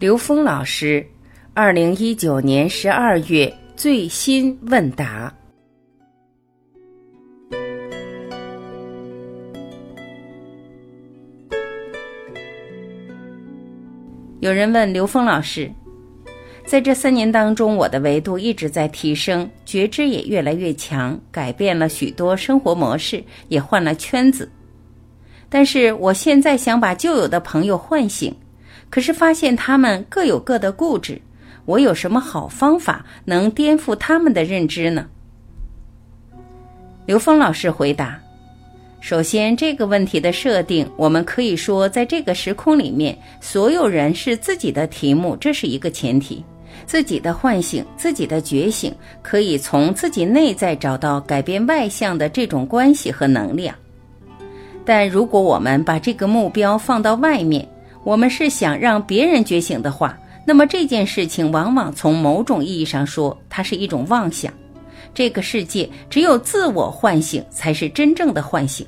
刘峰老师，二零一九年十二月最新问答。有人问刘峰老师，在这三年当中，我的维度一直在提升，觉知也越来越强，改变了许多生活模式，也换了圈子。但是我现在想把旧有的朋友唤醒。可是发现他们各有各的固执，我有什么好方法能颠覆他们的认知呢？刘峰老师回答：首先，这个问题的设定，我们可以说，在这个时空里面，所有人是自己的题目，这是一个前提。自己的唤醒，自己的觉醒，可以从自己内在找到改变外向的这种关系和能量。但如果我们把这个目标放到外面，我们是想让别人觉醒的话，那么这件事情往往从某种意义上说，它是一种妄想。这个世界只有自我唤醒才是真正的唤醒。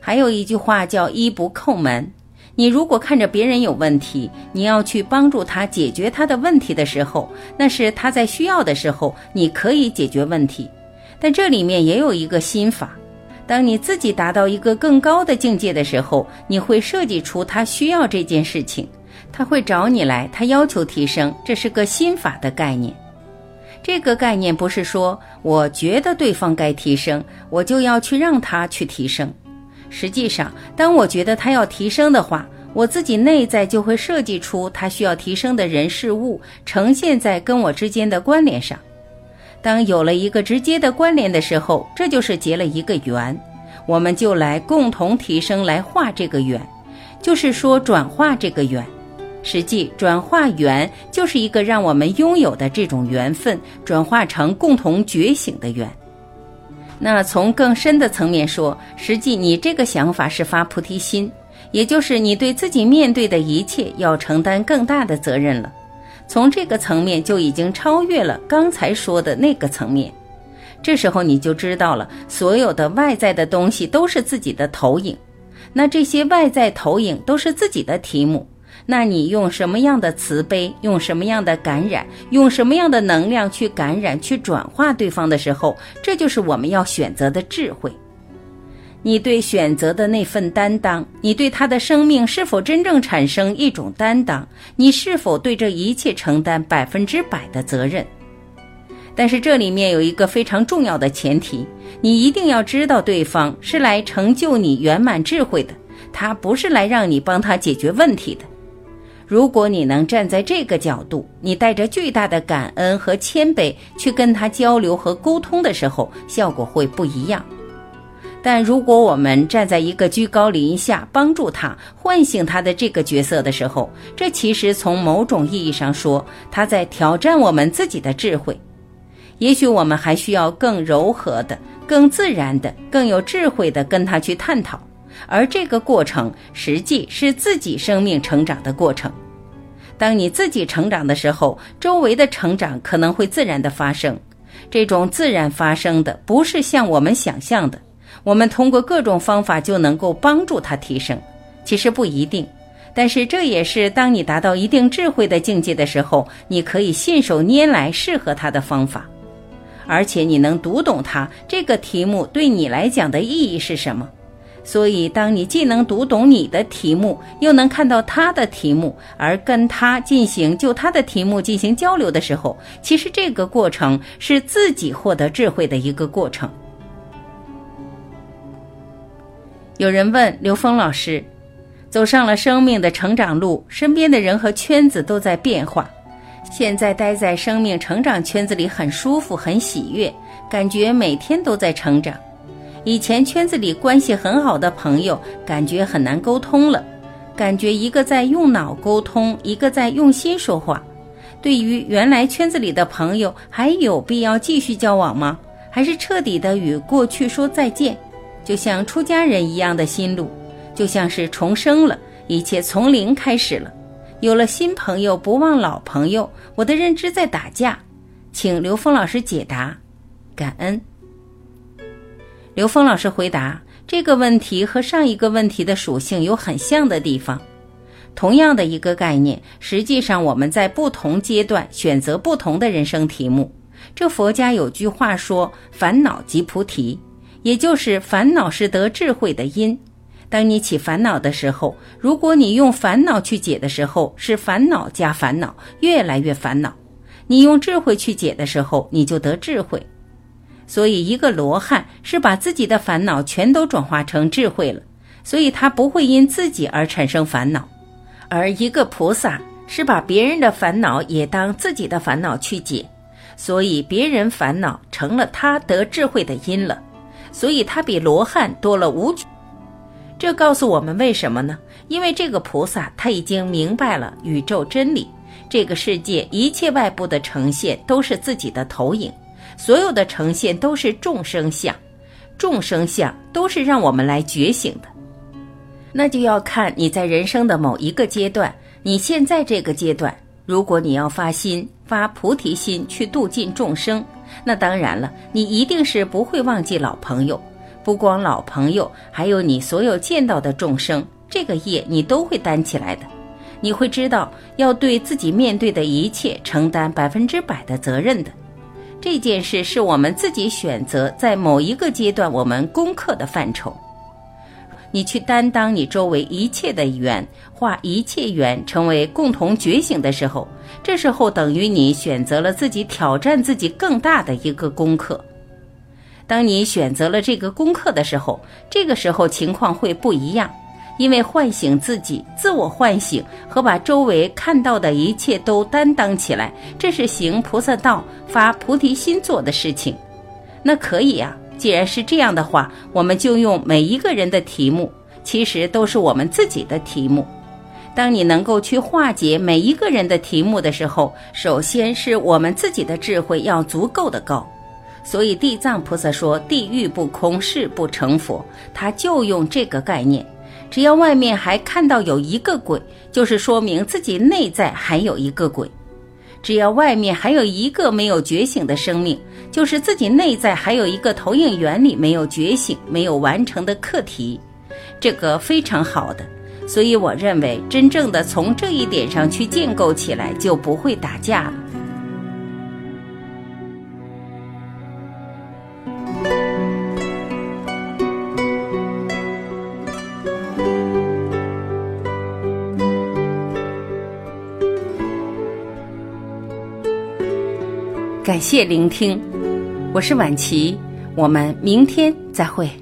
还有一句话叫“一不叩门”。你如果看着别人有问题，你要去帮助他解决他的问题的时候，那是他在需要的时候，你可以解决问题。但这里面也有一个心法。当你自己达到一个更高的境界的时候，你会设计出他需要这件事情，他会找你来，他要求提升，这是个心法的概念。这个概念不是说我觉得对方该提升，我就要去让他去提升。实际上，当我觉得他要提升的话，我自己内在就会设计出他需要提升的人事物，呈现在跟我之间的关联上。当有了一个直接的关联的时候，这就是结了一个缘，我们就来共同提升，来化这个缘，就是说转化这个缘。实际转化缘就是一个让我们拥有的这种缘分，转化成共同觉醒的缘。那从更深的层面说，实际你这个想法是发菩提心，也就是你对自己面对的一切要承担更大的责任了。从这个层面就已经超越了刚才说的那个层面，这时候你就知道了，所有的外在的东西都是自己的投影，那这些外在投影都是自己的题目，那你用什么样的慈悲，用什么样的感染，用什么样的能量去感染、去转化对方的时候，这就是我们要选择的智慧。你对选择的那份担当，你对他的生命是否真正产生一种担当？你是否对这一切承担百分之百的责任？但是这里面有一个非常重要的前提，你一定要知道对方是来成就你圆满智慧的，他不是来让你帮他解决问题的。如果你能站在这个角度，你带着巨大的感恩和谦卑去跟他交流和沟通的时候，效果会不一样。但如果我们站在一个居高临下帮助他唤醒他的这个角色的时候，这其实从某种意义上说，他在挑战我们自己的智慧。也许我们还需要更柔和的、更自然的、更有智慧的跟他去探讨，而这个过程实际是自己生命成长的过程。当你自己成长的时候，周围的成长可能会自然的发生。这种自然发生的，不是像我们想象的。我们通过各种方法就能够帮助他提升，其实不一定，但是这也是当你达到一定智慧的境界的时候，你可以信手拈来适合他的方法，而且你能读懂他这个题目对你来讲的意义是什么。所以，当你既能读懂你的题目，又能看到他的题目，而跟他进行就他的题目进行交流的时候，其实这个过程是自己获得智慧的一个过程。有人问刘峰老师：“走上了生命的成长路，身边的人和圈子都在变化。现在待在生命成长圈子里很舒服，很喜悦，感觉每天都在成长。以前圈子里关系很好的朋友，感觉很难沟通了，感觉一个在用脑沟通，一个在用心说话。对于原来圈子里的朋友，还有必要继续交往吗？还是彻底的与过去说再见？”就像出家人一样的心路，就像是重生了，一切从零开始了。有了新朋友，不忘老朋友。我的认知在打架，请刘峰老师解答，感恩。刘峰老师回答这个问题和上一个问题的属性有很像的地方。同样的一个概念，实际上我们在不同阶段选择不同的人生题目。这佛家有句话说：“烦恼即菩提”，也就是烦恼是得智慧的因。当你起烦恼的时候，如果你用烦恼去解的时候，是烦恼加烦恼，越来越烦恼；你用智慧去解的时候，你就得智慧。所以，一个罗汉是把自己的烦恼全都转化成智慧了，所以他不会因自己而产生烦恼；而一个菩萨是把别人的烦恼也当自己的烦恼去解，所以别人烦恼成了他得智慧的因了，所以他比罗汉多了五。这告诉我们为什么呢？因为这个菩萨他已经明白了宇宙真理，这个世界一切外部的呈现都是自己的投影，所有的呈现都是众生相，众生相都是让我们来觉醒的。那就要看你在人生的某一个阶段，你现在这个阶段，如果你要发心发菩提心去度尽众生，那当然了，你一定是不会忘记老朋友。不光老朋友，还有你所有见到的众生，这个业你都会担起来的。你会知道要对自己面对的一切承担百分之百的责任的。这件事是我们自己选择在某一个阶段我们攻克的范畴。你去担当你周围一切的缘，化一切缘成为共同觉醒的时候，这时候等于你选择了自己挑战自己更大的一个功课。当你选择了这个功课的时候，这个时候情况会不一样，因为唤醒自己、自我唤醒和把周围看到的一切都担当起来，这是行菩萨道、发菩提心做的事情。那可以呀，既然是这样的话，我们就用每一个人的题目，其实都是我们自己的题目。当你能够去化解每一个人的题目的时候，首先是我们自己的智慧要足够的高。所以地藏菩萨说：“地狱不空，誓不成佛。”他就用这个概念，只要外面还看到有一个鬼，就是说明自己内在还有一个鬼；只要外面还有一个没有觉醒的生命，就是自己内在还有一个投影原理没有觉醒、没有完成的课题。这个非常好的，所以我认为，真正的从这一点上去建构起来，就不会打架了。感谢聆听，我是婉琪，我们明天再会。